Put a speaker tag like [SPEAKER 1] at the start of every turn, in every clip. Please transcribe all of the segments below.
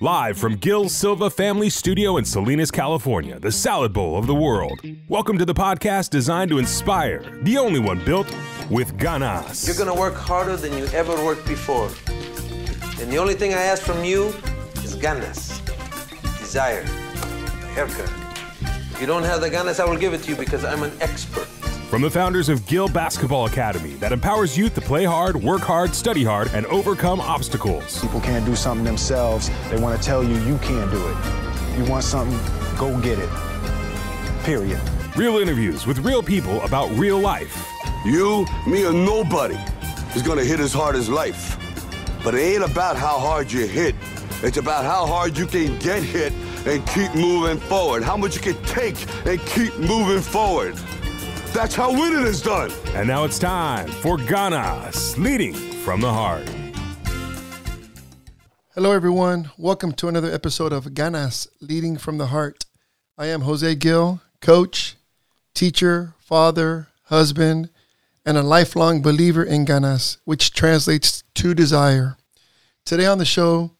[SPEAKER 1] Live from Gil Silva Family Studio in Salinas, California, the salad bowl of the world. Welcome to the podcast designed to inspire, the only one built with ganas.
[SPEAKER 2] You're gonna work harder than you ever worked before. And the only thing I ask from you is ganas, desire, haircut. If you don't have the ganas, I will give it to you because I'm an expert.
[SPEAKER 1] From the founders of Gil Basketball Academy that empowers youth to play hard, work hard, study hard, and overcome obstacles.
[SPEAKER 3] People can't do something themselves. They want to tell you you can't do it. You want something, go get it. Period.
[SPEAKER 1] Real interviews with real people about real life.
[SPEAKER 4] You, me, or nobody is gonna hit as hard as life. But it ain't about how hard you hit. It's about how hard you can get hit and keep moving forward. How much you can take and keep moving forward. That's how winning is done.
[SPEAKER 1] And now it's time for Ganas, leading from the heart.
[SPEAKER 5] Hello, everyone. Welcome to another episode of Ganas, leading from the heart. I am Jose Gil, coach, teacher, father, husband, and a lifelong believer in Ganas, which translates to desire. Today on the show,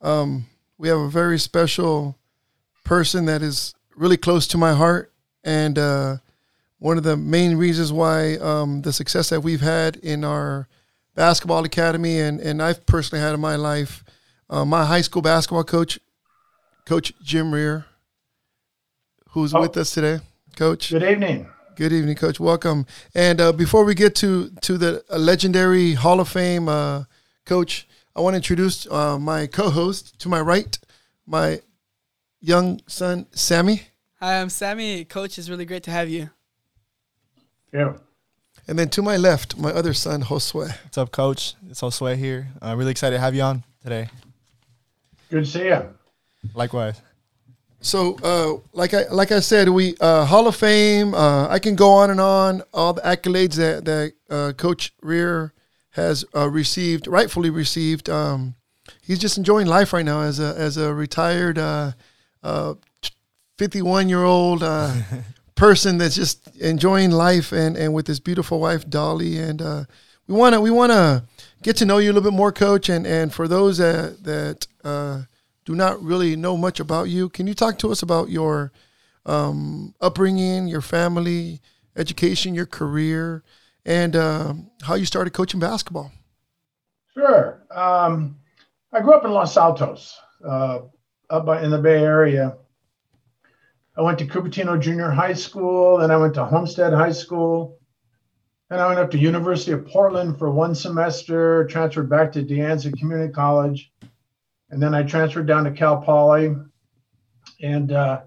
[SPEAKER 5] um, we have a very special person that is really close to my heart and uh, one of the main reasons why um, the success that we've had in our basketball academy and, and I've personally had in my life, uh, my high school basketball coach, Coach Jim Rear, who's
[SPEAKER 6] Oh.
[SPEAKER 5] with us today. Coach,
[SPEAKER 6] Good evening.
[SPEAKER 5] good evening, Coach. Welcome. And uh, before we get to to the legendary Hall of Fame, uh, Coach, I want to introduce uh, my co-host to my right, my young son Sammy,
[SPEAKER 7] Hi, I'm Sammy. Coach, it's really great to have you.
[SPEAKER 6] Yeah.
[SPEAKER 5] and then to my left, my other son Josue.
[SPEAKER 8] What's up, Coach? It's Josue here. I'm really excited to have you on today.
[SPEAKER 6] Good to see you.
[SPEAKER 8] Likewise.
[SPEAKER 5] So, uh, like I like I said, we uh, Hall of Fame. Uh, I can go on and on. All the accolades that that uh, Coach Rear has uh, received, rightfully received. Um, he's just enjoying life right now as a as a retired uh, uh, 51 year old uh, person that's just enjoying life and and with his beautiful wife Dolly. And uh, we want to we want to get to know you a little bit more, Coach. And and for those that that uh, do not really know much about you. Can you talk to us about your um, upbringing, your family, education, your career, and um how you started coaching basketball?
[SPEAKER 6] Sure. Um, I grew up in Los Altos, uh, up in the Bay Area. I went to Cupertino Junior High School, then I went to Homestead High School. Then I went up to University of Portland for one semester, transferred back to De Anza Community College, and then I transferred down to Cal Poly. And uh,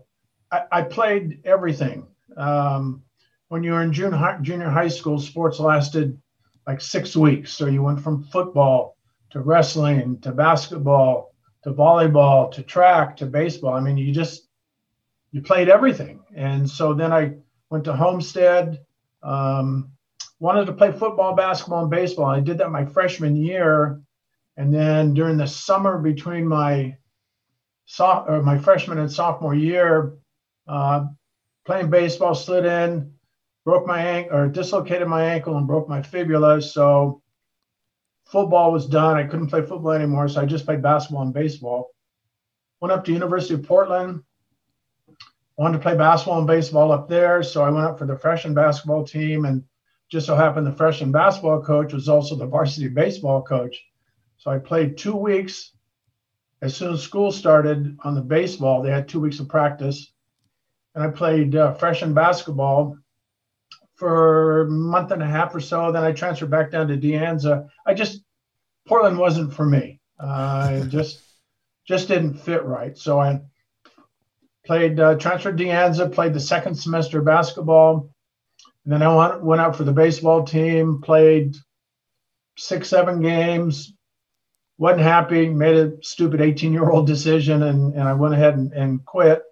[SPEAKER 6] I, I played everything. Um, when you were in high, junior high school, sports lasted like six weeks. So you went from football to wrestling to basketball to volleyball to track to baseball. I mean, you just you played everything. And so then I went to Homestead. Um, wanted to play football, basketball, and baseball. I did that my freshman year, and then during the summer between my so, or my freshman and sophomore year, uh, playing baseball, slid in, broke my ankle or dislocated my ankle and broke my fibula. So football was done. I couldn't play football anymore, so I just played basketball and baseball. Went up to University of Portland. Wanted to play basketball and baseball up there, so I went up for the freshman basketball team, and just so happened the freshman basketball coach was also the varsity baseball coach. So I played two weeks. As soon as school started on the baseball, they had two weeks of practice, and I played uh, freshman basketball for a month and a half or so. Then I transferred back down to De Anza. I just Portland wasn't for me. Uh, it just just didn't fit right. So I played uh, transferred to Anza, played the second semester of basketball, and then I went, went out for the baseball team. Played six seven games. Wasn't happy. Made a stupid 18 year old decision, and, and I went ahead and, and quit.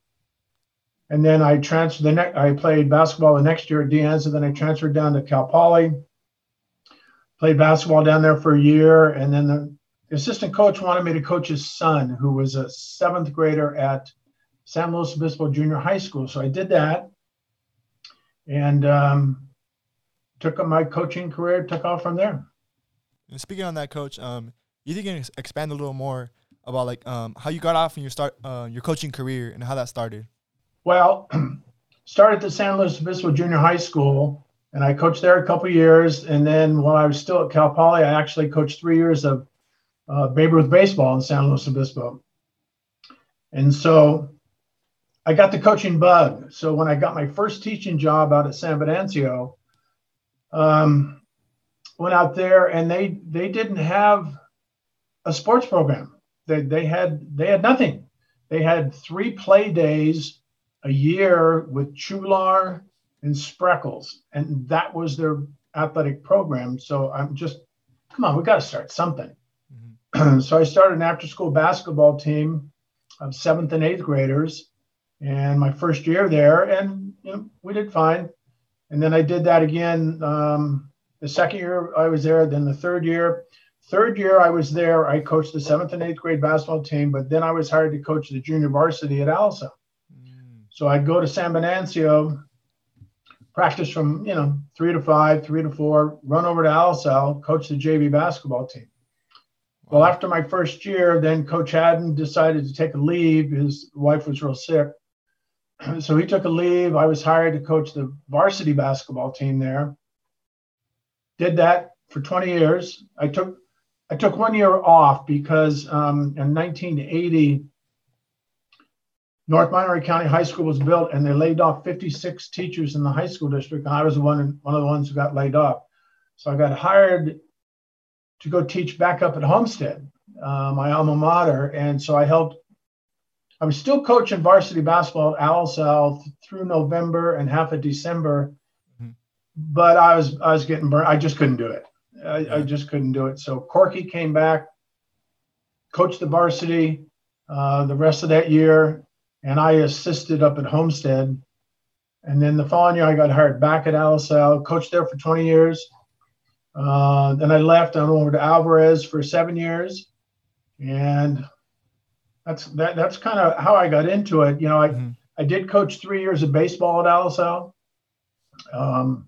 [SPEAKER 6] And then I transferred the next. I played basketball the next year at Anza. Then I transferred down to Cal Poly. Played basketball down there for a year, and then the assistant coach wanted me to coach his son, who was a seventh grader at San Luis Obispo Junior High School. So I did that, and um, took up my coaching career. Took off from there.
[SPEAKER 8] And speaking on that, Coach, um, you think you can expand a little more about like um, how you got off in your start uh, your coaching career and how that started.
[SPEAKER 6] Well, started at San Luis Obispo Junior High School, and I coached there a couple years. And then while I was still at Cal Poly, I actually coached three years of uh, Babe Ruth baseball in San Luis Obispo. And so I got the coaching bug. So when I got my first teaching job out at San Benancio, um, went out there and they they didn't have a sports program. They they had they had nothing. They had three play days a year with Chualar and Spreckels, and that was their athletic program. So I'm just, come on, we got to start something. Mm-hmm. so I started an after-school basketball team of seventh and eighth graders, and my first year there, and you know, we did fine. And then I did that again um, the second year I was there. Then the third year, third year I was there, I coached the seventh and eighth grade basketball team, but then I was hired to coach the junior varsity at Alisal. So I'd go to San Benancio, practice from, you know, three to five, three to four, run over to Alisal, coach the JV basketball team. Well, after my first year, then Coach Haddon decided to take a leave. His wife was real sick. So he took a leave. I was hired to coach the varsity basketball team there. Did that for 20 years. I took I took one year off because um, in 1980, North Monterey County High School was built, and they laid off 56 teachers in the high school district. And I was one one of the ones who got laid off. So I got hired to go teach back up at Homestead, uh, my alma mater, and so I helped. I was still coaching varsity basketball at Alisal through November and half of December, mm-hmm. but I was I was getting burnt. I just couldn't do it. I, I just couldn't do it. So Corky came back, coached the varsity uh, the rest of that year, and I assisted up at Homestead. And then the following year, I got hired back at Alisal, coached there for 20 years. Uh, then I left. I went over to Alvarez for seven years, and that's that. That's kind of how I got into it. You know, I mm-hmm. I did coach three years of baseball at Alisal. Um,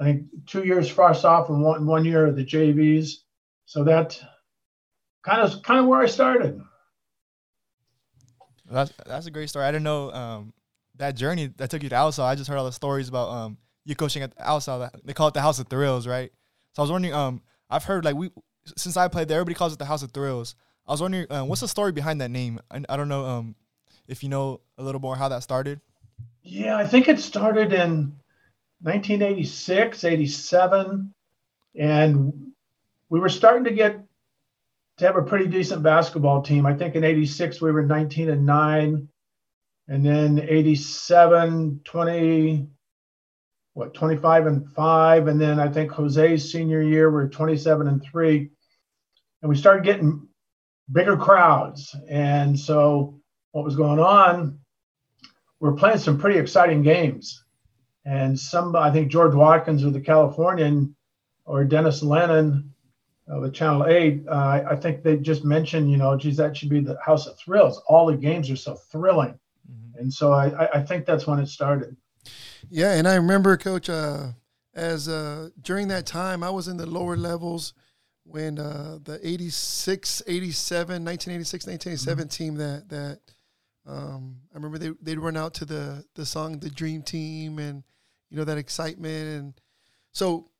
[SPEAKER 6] I think two years frosh soph and one one year of the JVs. So that kind of kind of where I started.
[SPEAKER 8] That's that's a great story. I didn't know um, that journey that took you to Alisal. I just heard all the stories about um, you coaching at Alisal. They call it the House of Thrills, right? So I was wondering. Um, I've heard like we since I played there, everybody calls it the House of Thrills. I was wondering um, what's the story behind that name. I, I don't know um, if you know a little more how that started.
[SPEAKER 6] Yeah, I think it started in 1986, 87, and we were starting to get to have a pretty decent basketball team. I think in 86 we were 19 and 9 and then 87 20 what 25 and 5 and then I think Jose's senior year we we're 27 and 3 and we started getting bigger crowds and so what was going on we we're playing some pretty exciting games and some I think George Watkins or the Californian or Dennis Lennon uh, with Channel 8, uh, I think they just mentioned, you know, geez, that should be the House of Thrills. All the games are so thrilling. Mm-hmm. And so I, I think that's when it started.
[SPEAKER 5] Yeah. And I remember, Coach, uh, as uh, during that time, I was in the lower levels when uh, the 86, 87, 1986, 1987 mm-hmm. team that, that um, I remember they, they'd run out to the, the song, The Dream Team, and, you know, that excitement. And so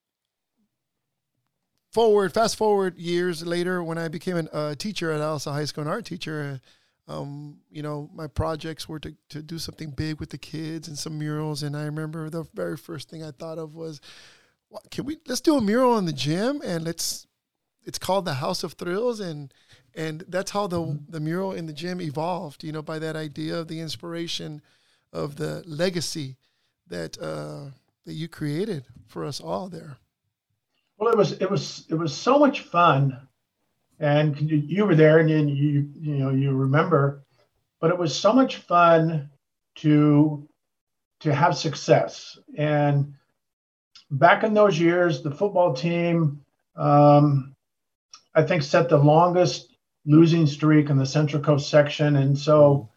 [SPEAKER 5] forward, fast forward years later, when I became a uh, teacher at Alisal High School, an art teacher, um, you know, my projects were to, to do something big with the kids and some murals. And I remember the very first thing I thought of was, can we let's do a mural in the gym and let's it's called the House of Thrills and and that's how the mm-hmm. the mural in the gym evolved. You know, by that idea of the inspiration of the legacy that uh, that you created for us all there.
[SPEAKER 6] Well, it was it was it was so much fun, and you were there, and you you, you know you remember, but it was so much fun to to have success. And back in those years, the football team, um, I think, set the longest losing streak in the Central Coast section, and so.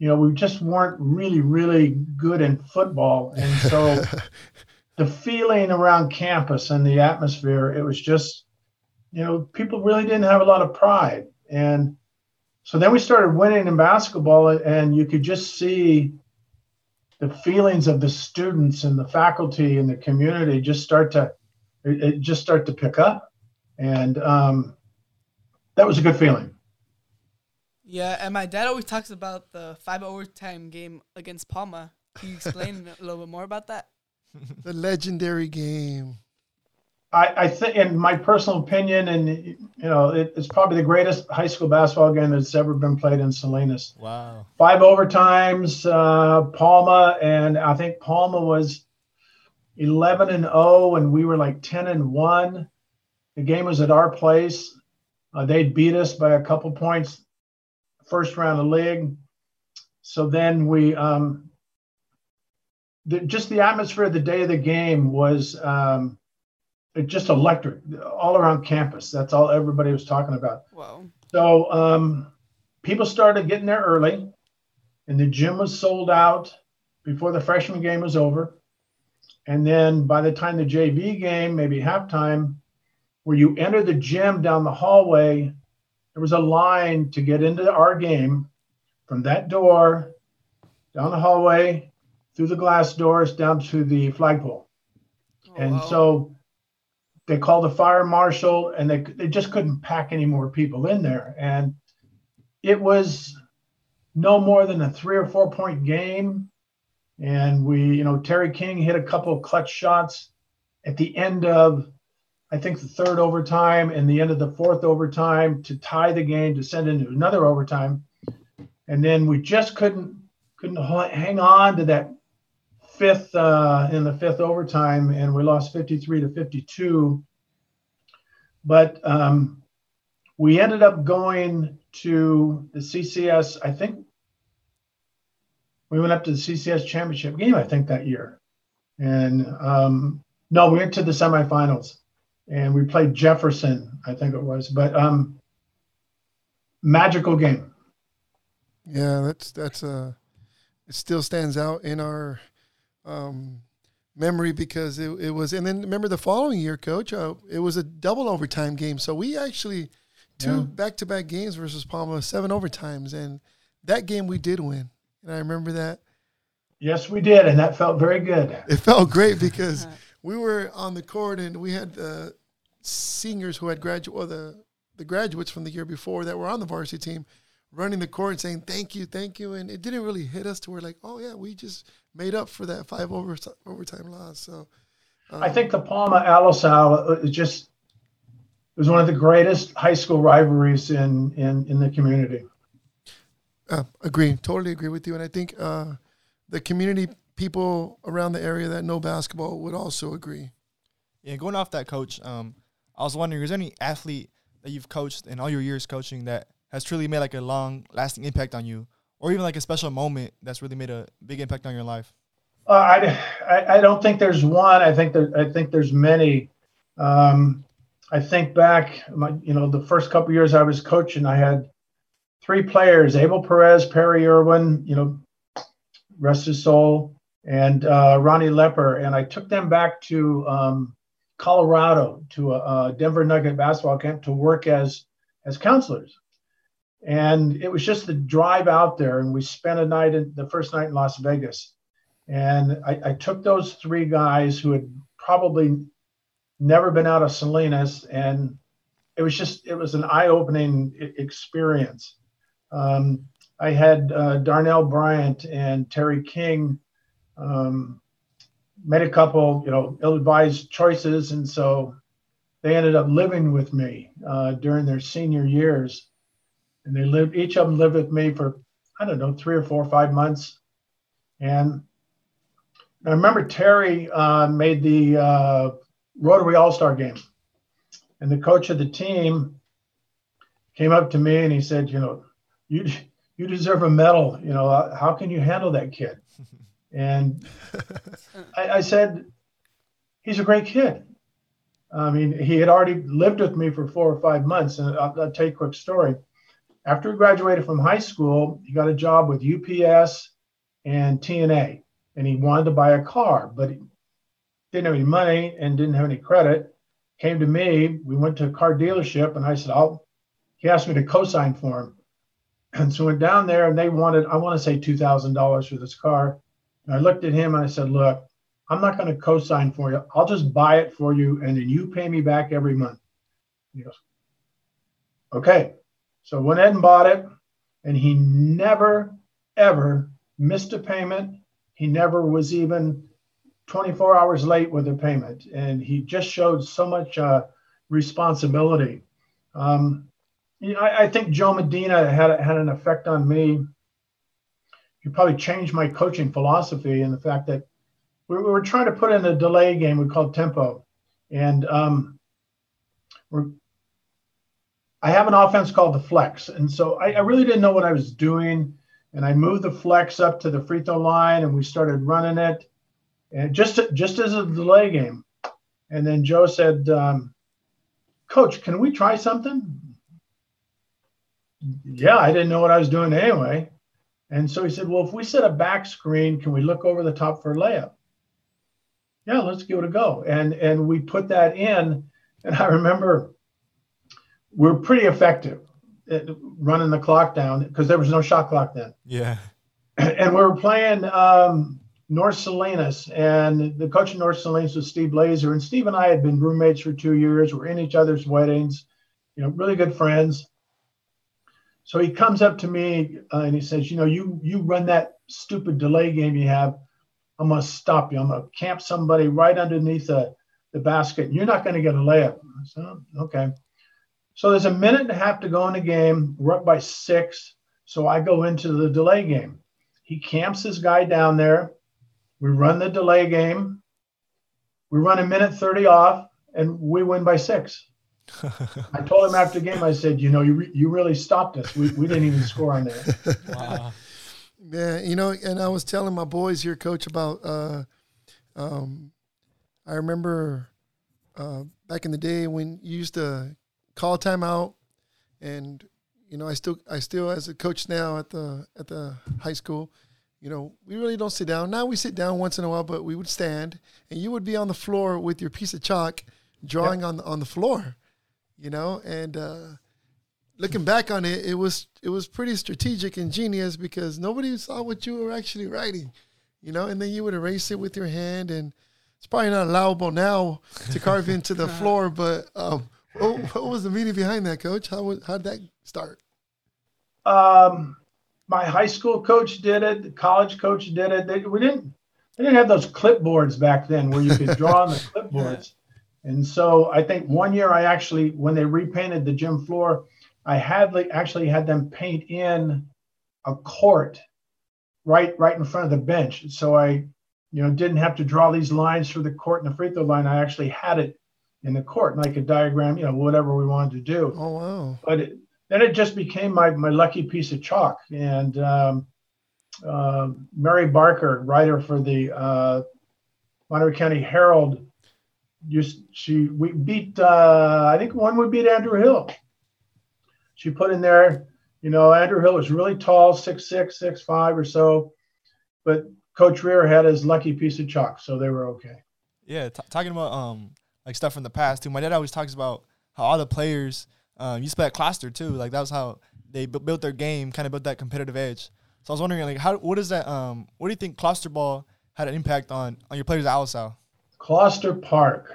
[SPEAKER 6] You know, we just weren't really, really good in football. And so the feeling around campus and the atmosphere, it was just, you know, people really didn't have a lot of pride. And so then we started winning in basketball, and you could just see the feelings of the students and the faculty and the community just start to it, it just start to pick up, and um, that was a good feeling.
[SPEAKER 7] Yeah, and my dad always talks about the five overtime game against Palma. Can you explain a little bit more about that?
[SPEAKER 5] the legendary game.
[SPEAKER 6] I, I think, in my personal opinion, and you know, it, it's probably the greatest high school basketball game that's ever been played in Salinas.
[SPEAKER 8] Wow.
[SPEAKER 6] Five overtimes, uh, Palma, and I think Palma was 11 and 0, and we were like 10 and 1. The game was at our place. Uh, they'd beat us by a couple points first round of league. So then we, um, the, just the atmosphere of the day of the game was um, it just electric all around campus. That's all everybody was talking about.
[SPEAKER 7] Wow.
[SPEAKER 6] So um, people started getting there early, and the gym was sold out before the freshman game was over. And then by the time the JV game, maybe halftime, where you enter the gym down the hallway, there was a line to get into our game from that door down the hallway through the glass doors down to the flagpole.
[SPEAKER 7] Oh,
[SPEAKER 6] and
[SPEAKER 7] wow.
[SPEAKER 6] so they called the fire marshal and they, they just couldn't pack any more people in there. And it was no more than a three or four point game. And we, you know, Terry King hit a couple of clutch shots at the end of, I think, the third overtime and the end of the fourth overtime to tie the game to send into another overtime. And then we just couldn't couldn't hang on to that fifth uh, in the fifth overtime, and we lost 53 to 52. But um, we ended up going to the CCS. I think we went up to the CCS championship game. I think that year, and um, no, we went to the semifinals, and we played Jefferson. I think it was, but um, magical game.
[SPEAKER 5] Yeah, that's that's uh it still stands out in our um, memory because it, it was and then remember the following year, coach, uh, it was a double overtime game. So we actually two back to back games versus Palma, seven overtimes, and that game we did win. And I remember that.
[SPEAKER 6] Yes, we did, and that felt very good.
[SPEAKER 5] It felt great because we were on the court and we had the seniors who had graduate or the the graduates from the year before that were on the varsity team running the court and saying thank you, thank you, and it didn't really hit us to where like, oh yeah, we just made up for that five over, overtime loss. So
[SPEAKER 6] I think the Palma Alisal is just it was one of the greatest high school rivalries in in in the community.
[SPEAKER 5] Uh, agree, totally agree with you, and I think uh, the community people around the area that know basketball would also agree.
[SPEAKER 8] Yeah, going off that, coach. Um, I was wondering, is there any athlete that you've coached in all your years coaching that has truly made like a long lasting impact on you, or even like a special moment that's really made a big impact on your life?
[SPEAKER 6] Uh, I, I don't think there's one. I think there I think there's many. Um, I think back, my, you know, the first couple years I was coaching, I had three players: Abel Perez, Perry Irwin, you know, rest his soul, and uh, Ronnie Lepper, and I took them back to um, Colorado to a, a Denver Nugget basketball camp to work as as counselors. And it was just the drive out there, and we spent a night in the first night in Las Vegas. And I, I took those three guys who had probably never been out of Salinas, and it was just it was an eye-opening experience. Um, I had uh, Darnell Bryant and Terry King um, made a couple, you know, ill-advised choices, and so they ended up living with me uh, during their senior years, and they lived. Each of them lived with me for I don't know three or four or five months, and I remember Terry uh, made the uh, Rotary All Star game, and the coach of the team came up to me and he said, "You know, you you deserve a medal. You know, how can you handle that kid?" And I, I said, "He's a great kid. I mean, he had already lived with me for four or five months." And I'll, I'll tell you a quick story. After he graduated from high school, he got a job with UPS and TNA and he wanted to buy a car, but he didn't have any money and didn't have any credit. Came to me. We went to a car dealership, and I said, "I'll." He asked me to co-sign for him, And so went down there and they wanted, I want to say $2,000 for this car. And I looked at him and I said, look, I'm not going to co-sign for you. I'll just buy it for you and then you pay me back every month. He goes, okay. So went ahead and bought it and he never, ever missed a payment. He never was even 24 hours late with a payment. And he just showed so much uh, responsibility. Um, you know, I, I, think Joe Medina had, had an effect on me. He probably changed my coaching philosophy and the fact that we, we were trying to put in a delay game we called tempo. And um, we're, I have an offense called the flex. And so I, I really didn't know what I was doing. And I moved the flex up to the free throw line and we started running it. And just, just as a delay game. And then Joe said, um, Coach, can we try something? Yeah, I didn't know what I was doing anyway. And so he said, Well, if we set a back screen, can we look over the top for a layup? Yeah, let's give it a go. And and we put that in. And I remember we are pretty effective at running the clock down because there was no shot clock then.
[SPEAKER 8] Yeah.
[SPEAKER 6] And we were playing um, North Salinas, and the coach of North Salinas was Steve Blazer. And Steve and I had been roommates for two years. We're in each other's weddings, you know, really good friends. So he comes up to me uh, and he says, "You know, you you run that stupid delay game you have. I'm gonna stop you. I'm gonna camp somebody right underneath the, the basket. You're not gonna get a layup." I said, oh, "Okay." So there's a minute and a half to go in the game. We're up by six. So I go into the delay game. He camps his guy down there. We run the delay game. We run a minute 30 off and we win by six. I told him after the game, I said, you know, you, re- you really stopped us. We, we didn't even score on that.
[SPEAKER 5] Wow. Yeah, you know, and I was telling my boys here, coach, about, uh, um, I remember uh, back in the day when you used to call timeout and, you know, I still, I still, as a coach now at the, at the high school, you know, we really don't sit down. Now we sit down once in a while, but we would stand, and you would be on the floor with your piece of chalk, drawing yep. on the, on the floor, you know. And uh, looking back on it, it was it was pretty strategic and genius because nobody saw what you were actually writing, you know. And then you would erase it with your hand, and it's probably not allowable now to carve into the floor. But um, what, what was the meaning behind that, Coach? How was, how did that start?
[SPEAKER 6] Um my high school coach did it. The college coach did it. They, we didn't. They didn't have those clipboards back then where you could draw on the clipboards. And so I think one year I actually, when they repainted the gym floor, I had like, actually had them paint in a court right right in front of the bench. So I, you know, didn't have to draw these lines for the court and the free throw line. I actually had it in the court, and I could diagram, you know, whatever we wanted to do.
[SPEAKER 5] Oh wow!
[SPEAKER 6] But it, then it just became my, my lucky piece of chalk. And um, uh, Mary Barker, writer for the uh, Monterey County Herald, used she we beat uh, I think one would beat Andrew Hill. She put in there, you know, Andrew Hill was really tall, six six, six five or so, but Coach Rear had his lucky piece of chalk, so they were okay.
[SPEAKER 8] Yeah, t- talking about um like stuff from the past too. My dad always talks about how all the players um, you spent Closter too. Like that was how they b- built their game, kind of built that competitive edge. So I was wondering, like, how what is that? Um, what do you think Closter ball had an impact on on your players at Alisal?
[SPEAKER 6] Closter Park.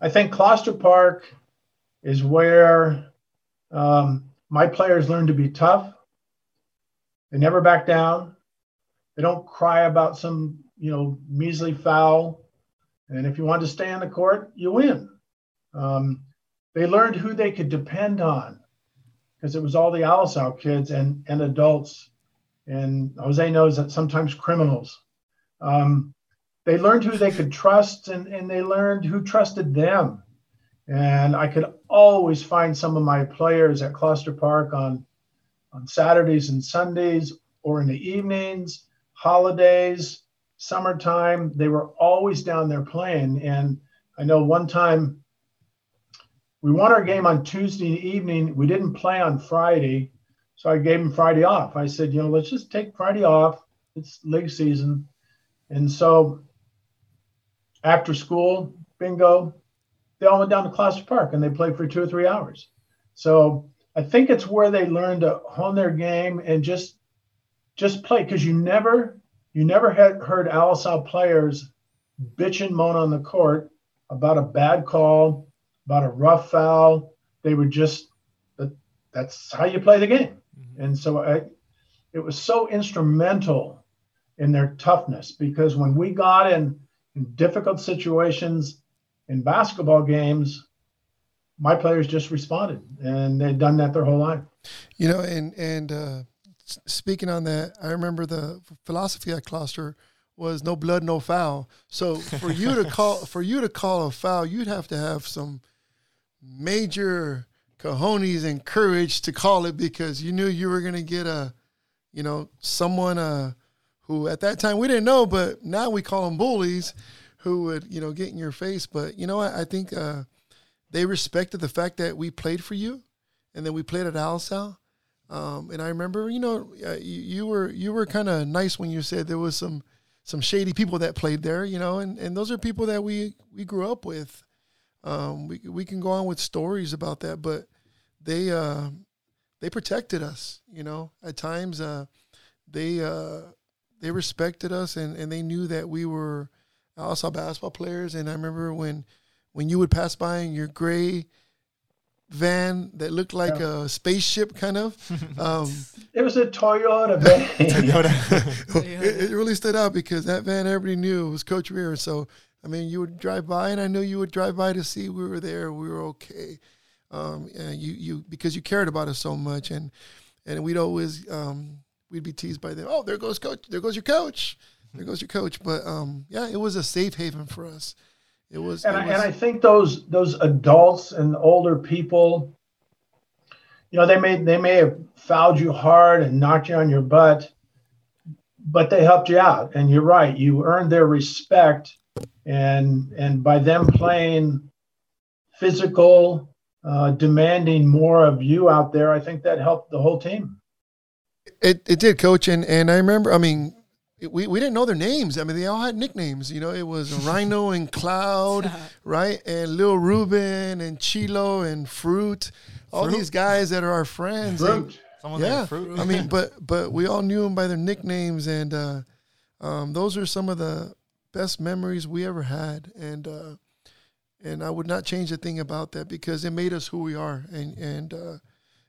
[SPEAKER 6] I think Closter Park is where um, my players learn to be tough. They never back down. They don't cry about some, you know, measly foul. And if you want to stay on the court, you win. Um, they learned who they could depend on because it was all the Alisal kids and, and adults. And Jose knows that sometimes criminals. Um, they learned who they could trust and, and they learned who trusted them. And I could always find some of my players at Closter Park on, on Saturdays and Sundays or in the evenings, holidays, summertime. They were always down there playing. And I know one time we won our game on Tuesday evening. We didn't play on Friday. So I gave him Friday off. I said, you know, let's just take Friday off. It's league season. And so after school, bingo, they all went down to Closter Park and they played for two or three hours. So I think it's where they learn to hone their game and just just play because you never you never had heard Alisal players bitch and moan on the court about a bad call, about a rough foul. They were just that. that's how you play the game. Mm-hmm. And so I, it was so instrumental in their toughness because when we got in difficult situations in basketball games, my players just responded and they'd done that their whole life.
[SPEAKER 5] You know, and and uh, speaking on that, I remember the philosophy at Closter was no blood, no foul. So for you to call for you to call a foul, you'd have to have some major cojones and courage to call it because you knew you were going to get a, you know, someone uh, who at that time we didn't know, but now we call them bullies who would, you know, get in your face. But you know what? I think uh, they respected the fact that we played for you and then we played at Alisal. Um, and I remember, you know, uh, you, you, were you were kind of nice when you said there was some some shady people that played there, you know, and, and those are people that we we grew up with. Um, we we can go on with stories about that, but they uh, they protected us. You know, at times uh, they uh, they respected us and, and they knew that we were also basketball players. And I remember when when you would pass by in your gray van that looked like yeah. a spaceship kind of. Um,
[SPEAKER 6] it was a Toyota van.
[SPEAKER 5] Toyota. it, it, really stood out because that van everybody knew was Coach Rear. So I mean, you would drive by, and I knew you would drive by to see we were there. We were okay um, you you because you cared about us so much, and and we'd always um, we'd be teased by them. Oh, there goes coach. There goes your coach. There goes your coach. But um, yeah, it was a safe haven for us. It was.
[SPEAKER 6] And,
[SPEAKER 5] it
[SPEAKER 6] I, and I think those those adults and older people, you know, they may they may have fouled you hard and knocked you on your butt, but they helped you out. And you're right, you earned their respect, and and by them playing physical uh, demanding more of you out there, I think that helped the whole team.
[SPEAKER 5] It it did, coach, and and I remember. I mean, it, we we didn't know their names. I mean, they all had nicknames. You know, it was Rhino and Cloud, right, and Lil Ruben and Chilo and Fruit. All Fruit? these guys that are our friends.
[SPEAKER 6] Fruit.
[SPEAKER 5] And, yeah, I mean, but but we all knew them by their nicknames, and uh, um, those are some of the best memories we ever had. And uh, and I would not change a thing about that because it made us who we are. And and uh,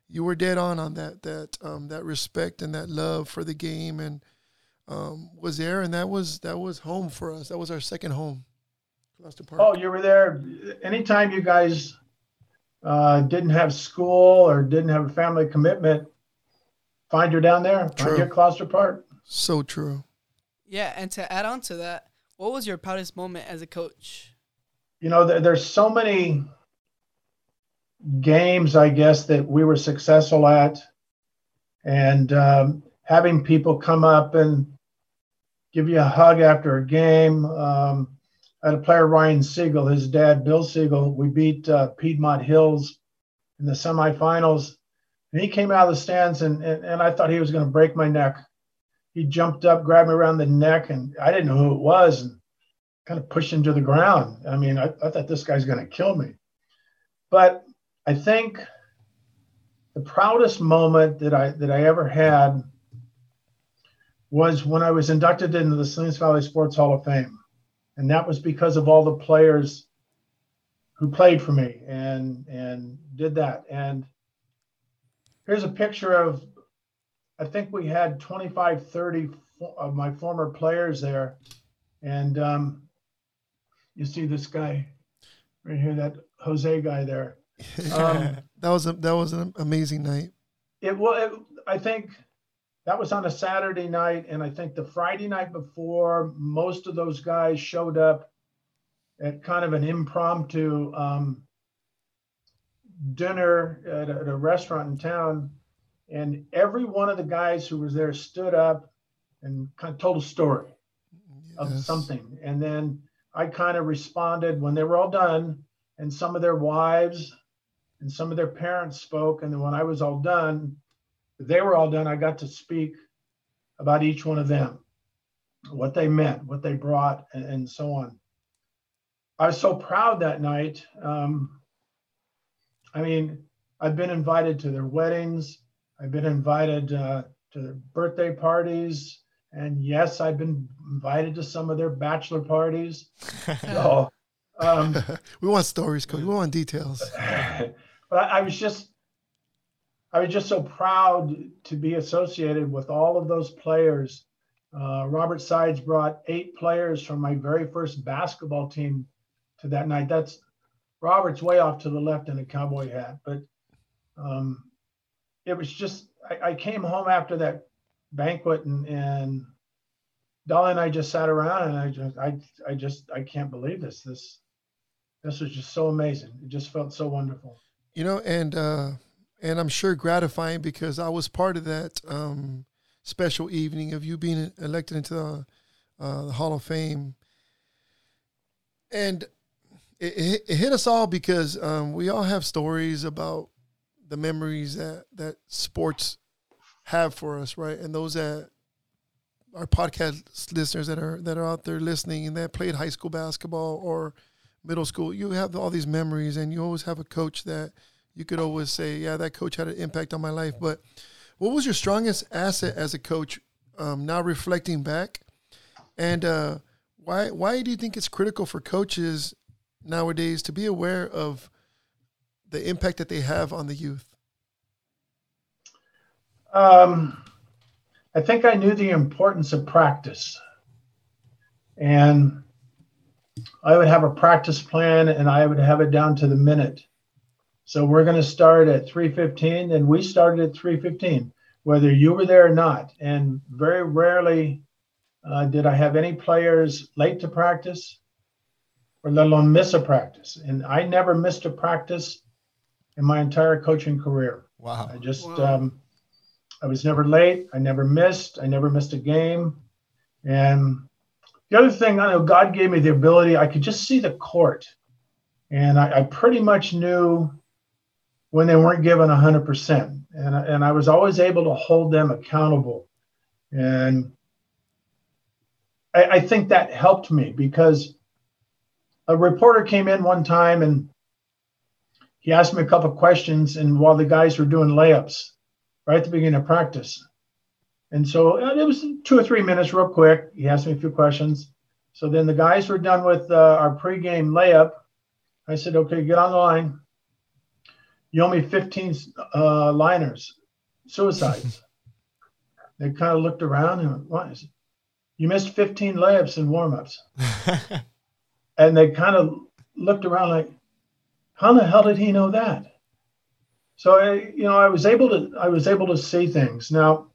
[SPEAKER 5] you were dead on on that that um, that respect and that love for the game and um, was there, and that was that was home for us. That was our second home.
[SPEAKER 6] Park. Oh, you were there. Anytime you guys uh, didn't have school or didn't have a family commitment, find you down there. True. Find you at Closter Park.
[SPEAKER 5] So true.
[SPEAKER 7] Yeah, and to add on to that, what was your proudest moment as a coach?
[SPEAKER 6] you know, there, there's so many games, I guess, that we were successful at, and um, having people come up and give you a hug after a game. Um, I had a player, Ryan Siegel, his dad, Bill Siegel. We beat uh, Piedmont Hills in the semifinals. And he came out of the stands, and, and, and I thought he was going to break my neck. He jumped up, grabbed me around the neck, and I didn't know who it was. And kind of pushed him to the ground. I mean, I, I thought this guy's going to kill me. But I think the proudest moment that I that I ever had was when I was inducted into the Salinas Valley Sports Hall of Fame, and that was because of all the players who played for me and and did that. And here's a picture of I think we had 25, 30 of my former players there, and um, you see this guy right here, that Jose guy there.
[SPEAKER 5] Um, that was a that was an amazing night.
[SPEAKER 6] It was. I think that was on a Saturday night, and I think the Friday night before, most of those guys showed up at kind of an impromptu um, dinner at a, at a restaurant in town, and every one of the guys who was there stood up and kind of told a story yes. of something, and then I kind of responded when they were all done, and some of their wives and some of their parents spoke. And then when I was all done, they were all done, I got to speak about each one of them, what they meant, what they brought, and, and so on. I was so proud that night. Um, I mean, I've been invited to their weddings. I've been invited uh, to their birthday parties. And yes, I've been invited to some of their bachelor parties. so, um,
[SPEAKER 5] we want stories, coach. We want details.
[SPEAKER 6] but I, I was just, I was just so proud to be associated with all of those players. Uh, Robert Sides brought eight players from my very first basketball team to that night. That's Robert's way off to the left in a cowboy hat, but um, it was just I, I, came home after that banquet and and Dolly and I just sat around and I just I I just I can't believe this this this was just so amazing. It just felt so wonderful.
[SPEAKER 5] You know, and uh, and I'm sure gratifying because I was part of that um, special evening of you being elected into the, uh, the Hall of Fame, and it, it, hit us all because um, we all have stories about the memories that that sports have for us, right? And those that our podcast listeners that are that are out there listening and that played high school basketball or middle school, you have all these memories, and you always have a coach that you could always say, "Yeah, that coach had an impact on my life." But what was your strongest asset as a coach? Um, now reflecting back, and uh, why why do you think it's critical for coaches nowadays to be aware of the impact that they have on the youth?
[SPEAKER 6] Um, I think I knew the importance of practice. And I would have a practice plan and I would have it down to the minute. So we're going to start at 3:15 and we started at 3:15 whether you were there or not. And very rarely uh, did I have any players late to practice or let alone miss a practice. And I never missed a practice in my entire coaching career.
[SPEAKER 8] Wow.
[SPEAKER 6] I just,
[SPEAKER 7] Wow.
[SPEAKER 6] um, I was never late. I never missed. I never missed a game. And the other thing, I know God gave me the ability, I could just see the court. And I, I pretty much knew when they weren't given 100%. And, and I was always able to hold them accountable. And I, I think that helped me because a reporter came in one time and he asked me a couple questions and while the guys were doing layups right at the beginning of practice and so uh, it was two or three minutes real quick. He asked me a few questions. So then the guys were done with uh, our pregame layup. I said okay get on the line. You owe me 15 uh, liners. Suicides. They kind of looked around and went, what? Is it? you missed 15 layups in warmups. And they kind of looked around like, how the hell did he know that? So I, you know, I was able to I was able to see things. Now,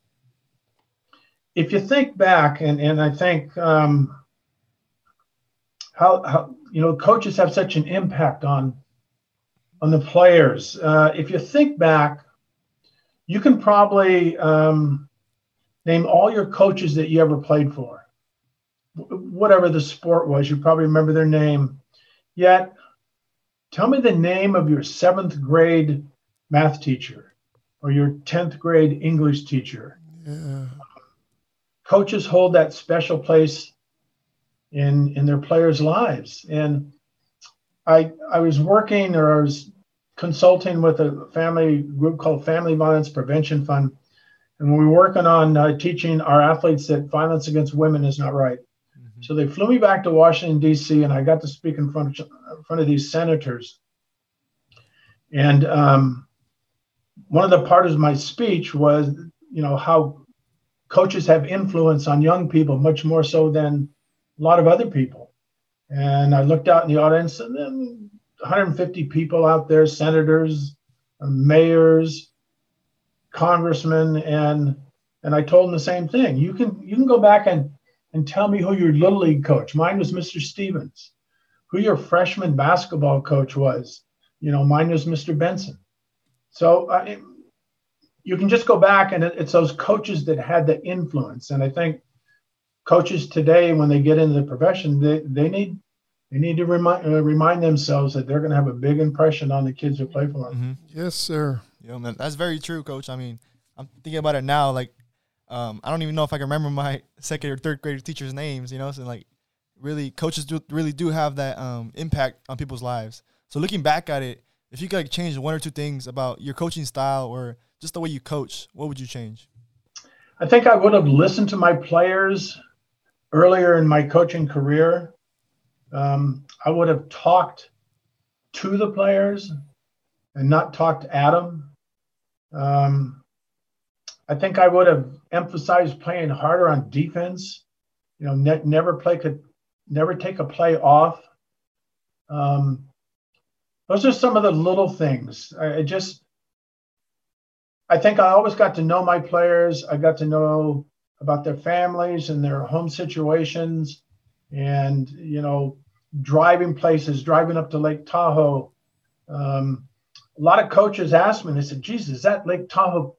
[SPEAKER 6] if you think back, and and I think um, how how you know coaches have such an impact on on the players. Uh, if you think back, you can probably um, name all your coaches that you ever played for whatever the sport was, you probably remember their name. Yet, tell me the name of your seventh grade math teacher or your 10th grade English teacher.
[SPEAKER 5] Yeah.
[SPEAKER 6] Coaches hold that special place in in their players' lives. And I I was working or I was consulting with a family group called Family Violence Prevention Fund. And we were working on uh, teaching our athletes that violence against women is not right. So they flew me back to Washington D.C. and I got to speak in front of in front of these senators. And um, one of the parts of my speech was, you know, how coaches have influence on young people much more so than a lot of other people. And I looked out in the audience, and then 150 people out there, senators, mayors, congressmen, and and I told them the same thing. You can you can go back and and tell me who your little league coach. Mine was Mr. Stevens. Who your freshman basketball coach was. You know, mine was Mr. Benson. So uh, you can just go back and it's those coaches that had the influence. And I think coaches today, when they get into the profession, they, they need they need to remind uh, remind themselves that they're going to have a big impression on the kids who play for them.
[SPEAKER 5] Yes, sir.
[SPEAKER 8] Yo, man, that's very true, coach. I mean, I'm thinking about it now. Like, um, I don't even know if I can remember my second or third grade teachers' names. You know, so like, really, coaches do really do have that um, impact on people's lives. So looking back at it, if you could like, change one or two things about your coaching style or just the way you coach, what would you change?
[SPEAKER 6] I think I would have listened to my players earlier in my coaching career. Um, I would have talked to the players and not talked at them. Um, I think I would have emphasized playing harder on defense. You know, ne- never play could never take a play off. Um, those are some of the little things. I, I just, I think I always got to know my players. I got to know about their families and their home situations, and you know, driving places, driving up to Lake Tahoe. Um, a lot of coaches asked me, they said, "Jesus, is that Lake Tahoe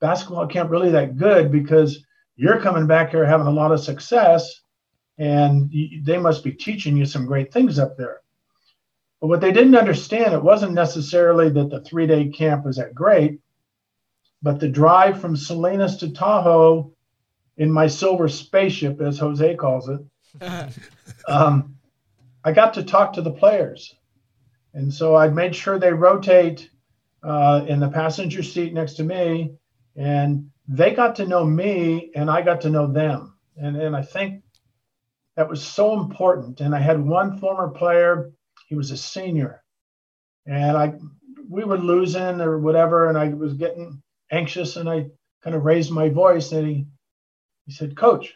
[SPEAKER 6] basketball camp really that good? Because you're coming back here having a lot of success, and they must be teaching you some great things up there." But what they didn't understand, it wasn't necessarily that the three day camp was that great, but the drive from Salinas to Tahoe in my silver spaceship, as Jose calls it, um, I got to talk to the players. And so I made sure they rotate uh, in the passenger seat next to me, and they got to know me, and I got to know them. And, and I think that was so important. And I had one former player he was a senior, and I we were losing or whatever, and I was getting anxious, and I kind of raised my voice, and he he said, "Coach,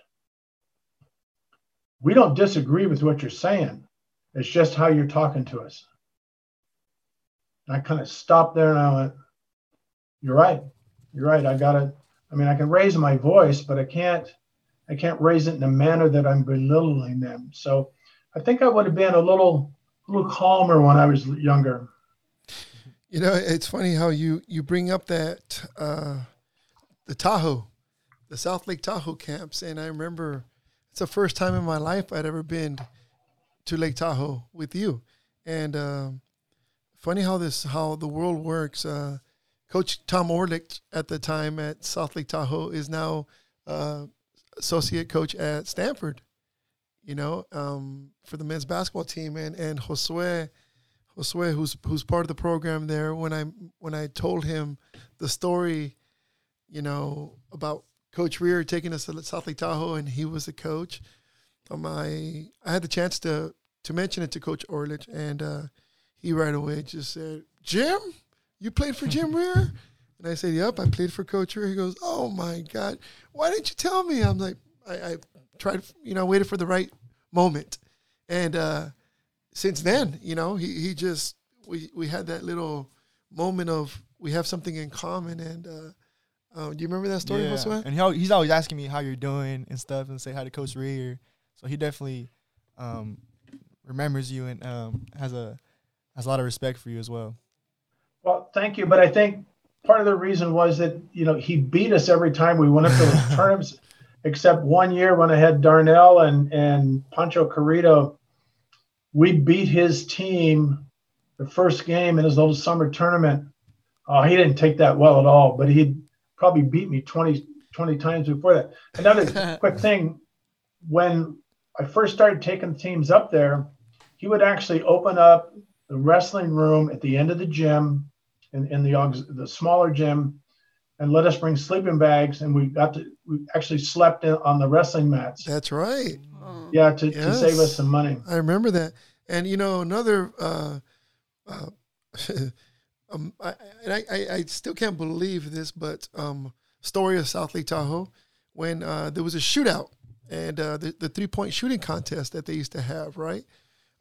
[SPEAKER 6] we don't disagree with what you're saying. It's just how you're talking to us." And I kind of stopped there, and I went, "You're right. You're right. I got it. I mean, I can raise my voice, but I can't." I can't raise it in a manner that I'm belittling them. So I think I would have been a little a little calmer when I was younger.
[SPEAKER 5] You know, it's funny how you you bring up that uh, the Tahoe, the South Lake Tahoe camps, and I remember it's the first time in my life I'd ever been to Lake Tahoe with you, and uh, funny how this how the world works. Uh, Coach Tom Orlick at the time at South Lake Tahoe is now uh, associate coach at Stanford you know, um, for the men's basketball team. And and Josue, Who's who's part of the program there. When I when I told him the story, you know, about Coach Rear taking us to South Lake Tahoe, and he was the coach. Um, I I had the chance to to mention it to Coach Orlich, and uh, he right away just said, "Jim, you played for Jim Rear." And I said, "Yep, I played for Coach Rear." He goes, "Oh my God, why didn't you tell me?" I'm like, I, I tried, you know, waited for the right moment. And uh, since then, you know, he, he just, we, we had that little moment of we have something in common. And uh, uh, do you remember that story,
[SPEAKER 8] yeah.
[SPEAKER 5] Josue?
[SPEAKER 8] And he, he's always asking me how you're doing and stuff and say hi to Coach Rear. So he definitely um, remembers you and um, has a has a lot of respect for you as well.
[SPEAKER 6] Well, thank you. But I think part of the reason was that you know he beat us every time we went up to those tournaments except one year when I had Darnell and, and Pancho Carrito, we beat his team the first game in his little summer tournament. Oh, he didn't take that well at all, but he probably beat me 20, 20 times before that. Another quick thing when I first started taking teams up there, he would actually open up the wrestling room at the end of the gym in, in the, the smaller gym and let us bring sleeping bags, and we got to we actually slept in, on the wrestling mats.
[SPEAKER 5] That's right.
[SPEAKER 6] Yeah, to, yes. to save us some money.
[SPEAKER 5] I remember that, and you know another. Uh, uh, um, I, I, I still can't believe this, but um, story of South Lake Tahoe when uh, there was a shootout and uh, the, the three point shooting contest that they used to have, right?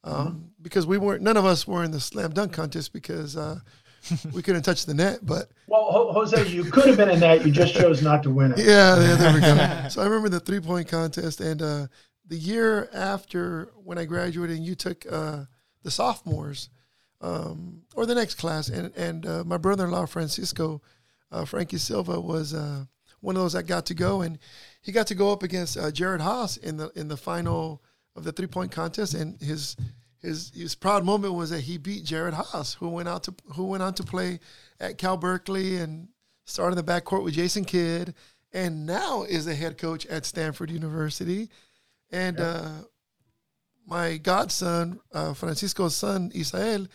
[SPEAKER 5] Um, mm-hmm. Because we weren't, none of us were in the slam dunk contest because uh, we couldn't touch the net, but
[SPEAKER 6] well, Jose, you could have been in that. You just chose not to win it.
[SPEAKER 5] Yeah, yeah there we go. so I remember the three point contest, and uh, the year after when I graduated, and you took uh, the sophomores um, or the next class, and and uh, my brother in law Francisco, uh, Frankie Silva was uh, one of those that got to go, and he got to go up against uh, Jerod Haase in the in the final of the three point contest, and his his his proud moment was that he beat Jerod Haase, who went out to who went on to play at Cal Berkeley and started in the backcourt with Jason Kidd, and now is the head coach at Stanford University. And yep. uh, my godson, uh, Francisco's son, Isael,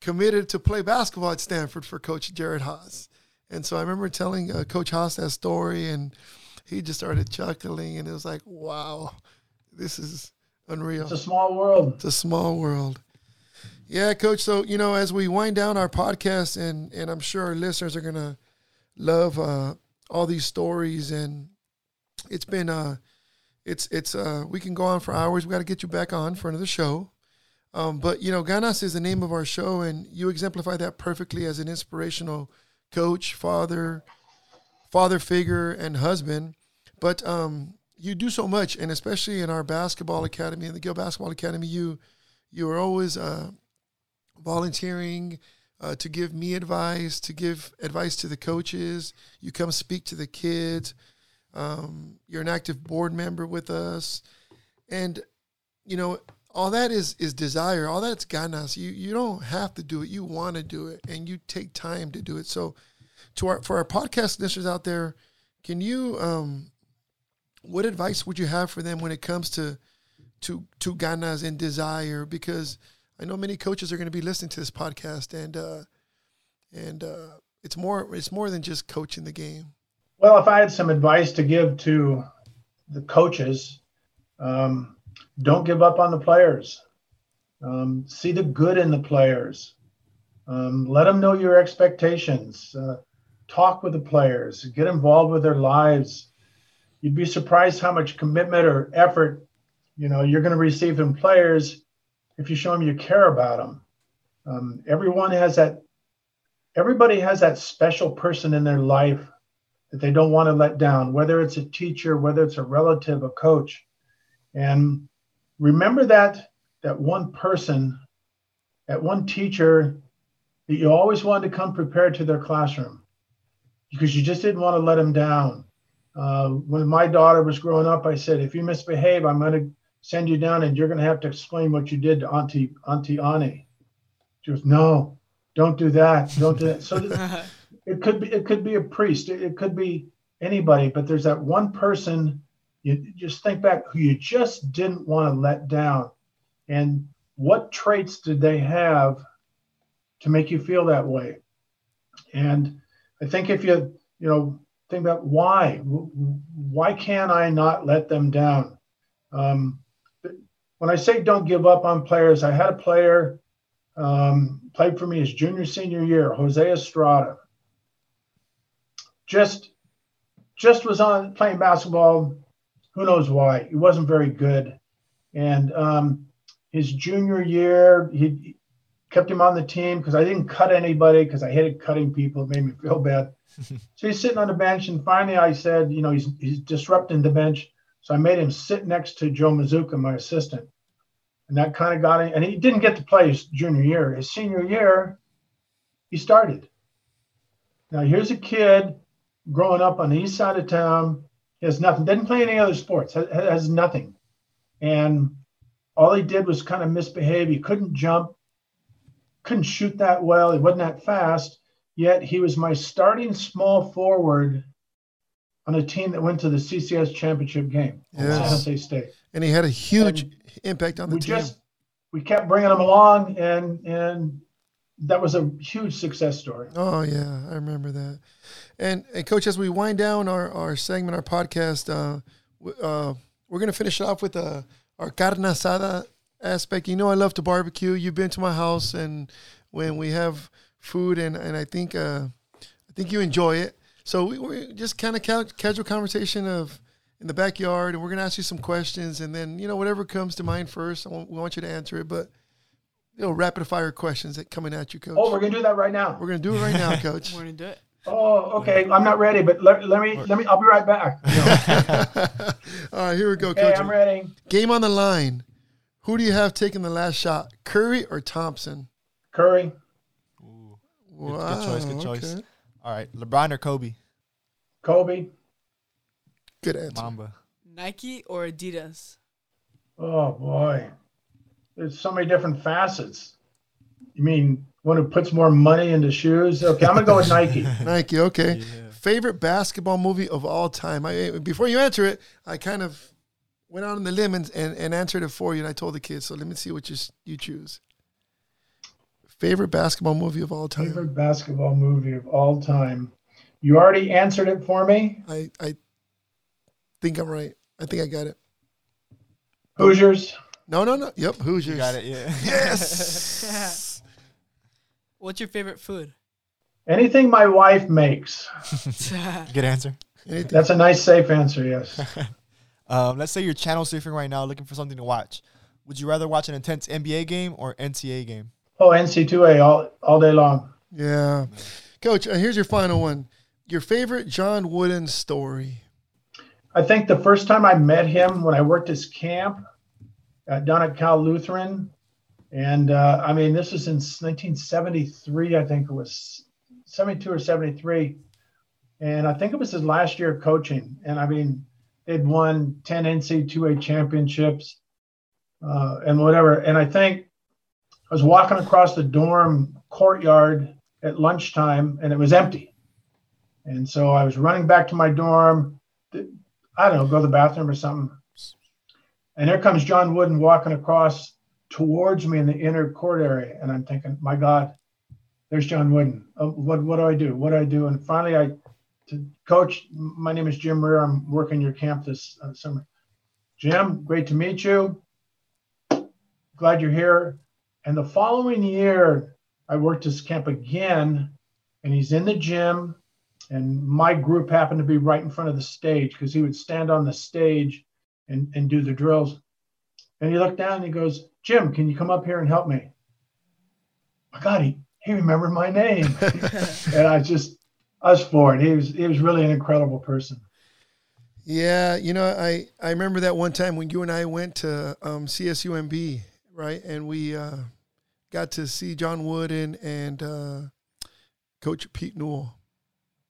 [SPEAKER 5] committed to play basketball at Stanford for Coach Jerod Haase. And so I remember telling uh, Coach Haase that story, and he just started chuckling, and it was like, wow, this is unreal.
[SPEAKER 6] It's a small world.
[SPEAKER 5] It's a small world. Yeah, Coach. So you know, as we wind down our podcast, and and I'm sure our listeners are gonna love uh, all these stories, and it's been uh, it's it's uh, we can go on for hours. We got to get you back on for another show. Um, but you know, Ganas is the name of our show, and you exemplify that perfectly as an inspirational coach, father, father figure, and husband. But um, you do so much, and especially in our basketball academy, in the Gill Basketball Academy, you you are always uh, volunteering uh, to give me advice, to give advice to the coaches. You come speak to the kids. Um, you're an active board member with us, and you know all that is is desire. All that's ganas. You you don't have to do it. You want to do it, and you take time to do it. So, to our for our podcast listeners out there, can you um, what advice would you have for them when it comes to to to ganas and desire? Because I know many coaches are going to be listening to this podcast, and uh, and uh, it's more it's more than just coaching the game.
[SPEAKER 6] Well, if I had some advice to give to the coaches, um, don't give up on the players. Um, see the good in the players. Um, let them know your expectations. Uh, talk with the players. Get involved with their lives. You'd be surprised how much commitment or effort you know you're going to receive from players if you show them you care about them. Um, everyone has that. Everybody has that special person in their life that they don't want to let down, whether it's a teacher, whether it's a relative, a coach. And remember that that one person, that one teacher that you always wanted to come prepared to their classroom because you just didn't want to let them down. Uh, when my daughter was growing up, I said, if you misbehave, I'm going to send you down and you're going to have to explain what you did to Auntie Auntie Annie. She goes, no, don't do that. Don't do that. So it could be it could be a priest. It, could be anybody. But there's that one person. You just think back who you just didn't want to let down, and what traits did they have to make you feel that way? And I think if you you know think about why why can't I not let them down? Um, when I say don't give up on players, I had a player um, played for me his junior senior year, Jose Estrada. Just just was on playing basketball. Who knows why? He wasn't very good, and um, his junior year he kept him on the team because I didn't cut anybody because I hated cutting people. It made me feel bad. so he's sitting on the bench, and finally I said, you know, he's he's disrupting the bench. So I made him sit next to Joe Mazuka, my assistant. And that kind of got him. And he didn't get to play his junior year. His senior year, he started. Now, here's a kid growing up on the east side of town. He has nothing, didn't play any other sports, has, has nothing. And all he did was kind of misbehave. He couldn't jump, couldn't shoot that well. He wasn't that fast. Yet he was my starting small forward on a team that went to the CCS championship game, yes. San Jose State.
[SPEAKER 5] And he had a huge and impact on the
[SPEAKER 6] we
[SPEAKER 5] team.
[SPEAKER 6] Just, we kept bringing him along, and and that was a huge success story.
[SPEAKER 5] Oh yeah, I remember that. And, and coach, as we wind down our, our segment, our podcast, uh, uh, we're gonna finish it off with uh, our carne asada aspect. You know, I love to barbecue. You've been to my house, and when we have food, and and I think uh, I think you enjoy it. So we, we just kind of ca- casual conversation of in the backyard, and we're gonna ask you some questions, and then you know whatever comes to mind first, we want you to answer it. But you know, rapid fire questions that coming at you, coach.
[SPEAKER 6] Oh, we're gonna do that right now.
[SPEAKER 5] We're gonna do it right now, coach.
[SPEAKER 7] we're gonna do it.
[SPEAKER 6] Oh, okay. I'm not ready, but let, let me let me. I'll be right back.
[SPEAKER 5] All right, here we go,
[SPEAKER 6] okay,
[SPEAKER 5] coach.
[SPEAKER 6] I'm ready.
[SPEAKER 5] Game on the line. Who do you have taking the last shot, Curry or Thompson?
[SPEAKER 6] Curry.
[SPEAKER 8] Ooh,
[SPEAKER 5] Wow,
[SPEAKER 8] good, good choice. Good oh, choice.
[SPEAKER 5] okay.
[SPEAKER 8] All right, LeBron or Kobe?
[SPEAKER 6] Kobe.
[SPEAKER 5] Good answer.
[SPEAKER 8] Mamba.
[SPEAKER 7] Nike or Adidas?
[SPEAKER 6] Oh boy, there's so many different facets. You mean one who puts more money into shoes? Okay, I'm gonna go with Nike.
[SPEAKER 5] Nike. Okay.
[SPEAKER 8] Yeah.
[SPEAKER 5] Favorite basketball movie of all time? I before you answer it, I kind of went out on the limb and, and, and answered it for you, and I told the kids. So let me see what you you choose. Favorite basketball movie of all time?
[SPEAKER 6] Favorite basketball movie of all time. You already answered it for me.
[SPEAKER 5] I I think I'm right. I think I got it.
[SPEAKER 6] Hoosiers.
[SPEAKER 5] No, no, no. Yep, Hoosiers.
[SPEAKER 8] You got it. Yeah.
[SPEAKER 5] Yes.
[SPEAKER 7] What's your favorite food?
[SPEAKER 6] Anything my wife makes.
[SPEAKER 8] Good answer.
[SPEAKER 5] Anything.
[SPEAKER 6] That's a nice, safe answer. Yes.
[SPEAKER 8] Um, let's say you're channel surfing right now, looking for something to watch. Would you rather watch an intense NBA game or NCAA game?
[SPEAKER 6] Oh, NC2A all all day long.
[SPEAKER 5] Yeah. Coach, uh, here's your final one. Your favorite John Wooden story.
[SPEAKER 6] I think the first time I met him when I worked his camp uh, down at Cal Lutheran, and uh, I mean this was in 1973, I think it was 72 or 73, and I think it was his last year of coaching, and I mean they'd won 10 NC2A championships uh, and whatever, and I think I was walking across the dorm courtyard at lunchtime, and it was empty, and so I was running back to my dorm. I don't know, go to the bathroom or something. And there comes John Wooden walking across towards me in the inner court area. And I'm thinking, my God, there's John Wooden. Oh, what, what do I do? What do I do? And finally, I, to coach, my name is Jim Rear. I'm working your camp this uh, summer. Jim, great to meet you. Glad you're here. And the following year, I worked his camp again, and he's in the gym and my group happened to be right in front of the stage because he would stand on the stage and, and do the drills. And he looked down and he goes, Jim, can you come up here and help me? My God, he, he remembered my name. and I just, I was floored. He was, he was really an incredible person.
[SPEAKER 5] Yeah, you know, I, I remember that one time when you and I went to um, CSUMB, right? And we uh, got to see John Wooden and uh, Coach Pete Newell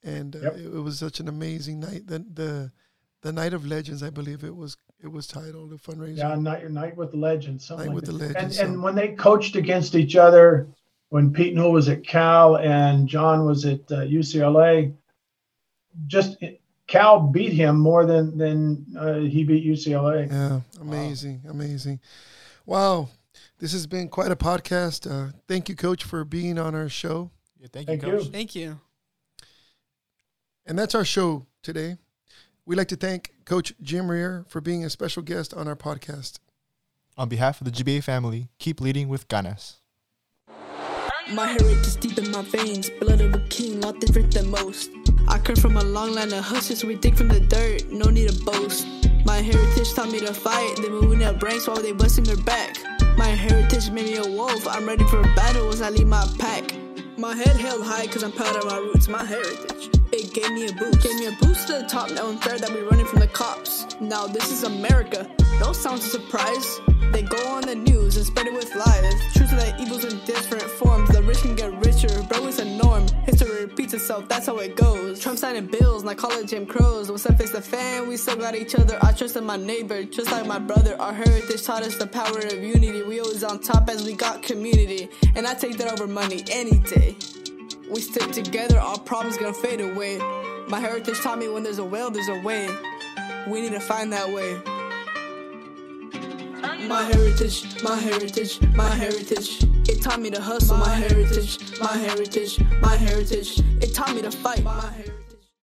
[SPEAKER 5] and uh,
[SPEAKER 6] Yep.
[SPEAKER 5] it, it was such an amazing night. The the the night of legends, I believe it was it was titled the fundraiser.
[SPEAKER 6] Yeah, night, night with the legends. Something
[SPEAKER 5] Night
[SPEAKER 6] like
[SPEAKER 5] with
[SPEAKER 6] that.
[SPEAKER 5] the Legends,
[SPEAKER 6] And,
[SPEAKER 5] so-
[SPEAKER 6] and when they coached against each other, when Pete Newell was at Cal and John was at uh, UCLA, just Cal beat him more than than uh, he beat UCLA.
[SPEAKER 5] Yeah, amazing, amazing. Wow, this has been quite a podcast. Uh, thank you, Coach, for being on our show.
[SPEAKER 8] Yeah, thank,
[SPEAKER 6] Thank
[SPEAKER 8] you, coach.
[SPEAKER 6] you.
[SPEAKER 7] Thank you.
[SPEAKER 5] And that's our show today. We'd like to thank Coach Jim Rear for being a special guest on our podcast.
[SPEAKER 8] On behalf of the GBA family, keep leading with ganas.
[SPEAKER 9] My heritage is deep in my veins, blood of a king, lot different than most. I come from a long line of hustlers, we dig from the dirt, no need to boast. My heritage taught me to fight, they moving their brains while they busting their back. My heritage made me a wolf, I'm ready for battle as I lead my pack. My head held high cause I'm proud of my roots, my heritage. Gave me a boost, gave me a boost to the top, now unfair that we running from the cops. Now this is America, don't sound surprised. They go on the news and spread it with lies. Truth is that evil's in different forms. The rich can get richer, bro, it's a norm. History repeats itself, that's how it goes. Trump signing bills, and I call it Jim Crows. What's up, it's the fan, we still got each other. I trust in my neighbor, just like my brother. Our heritage taught us the power of unity. We always on top as we got community. And I take that over money any day. We stick together, our problems gonna fade away. My heritage taught me when there's a will, there's a way. We need to find that way. My heritage, my heritage, my heritage. It taught me to hustle. My heritage, my heritage, my heritage. It taught me to fight. My heritage.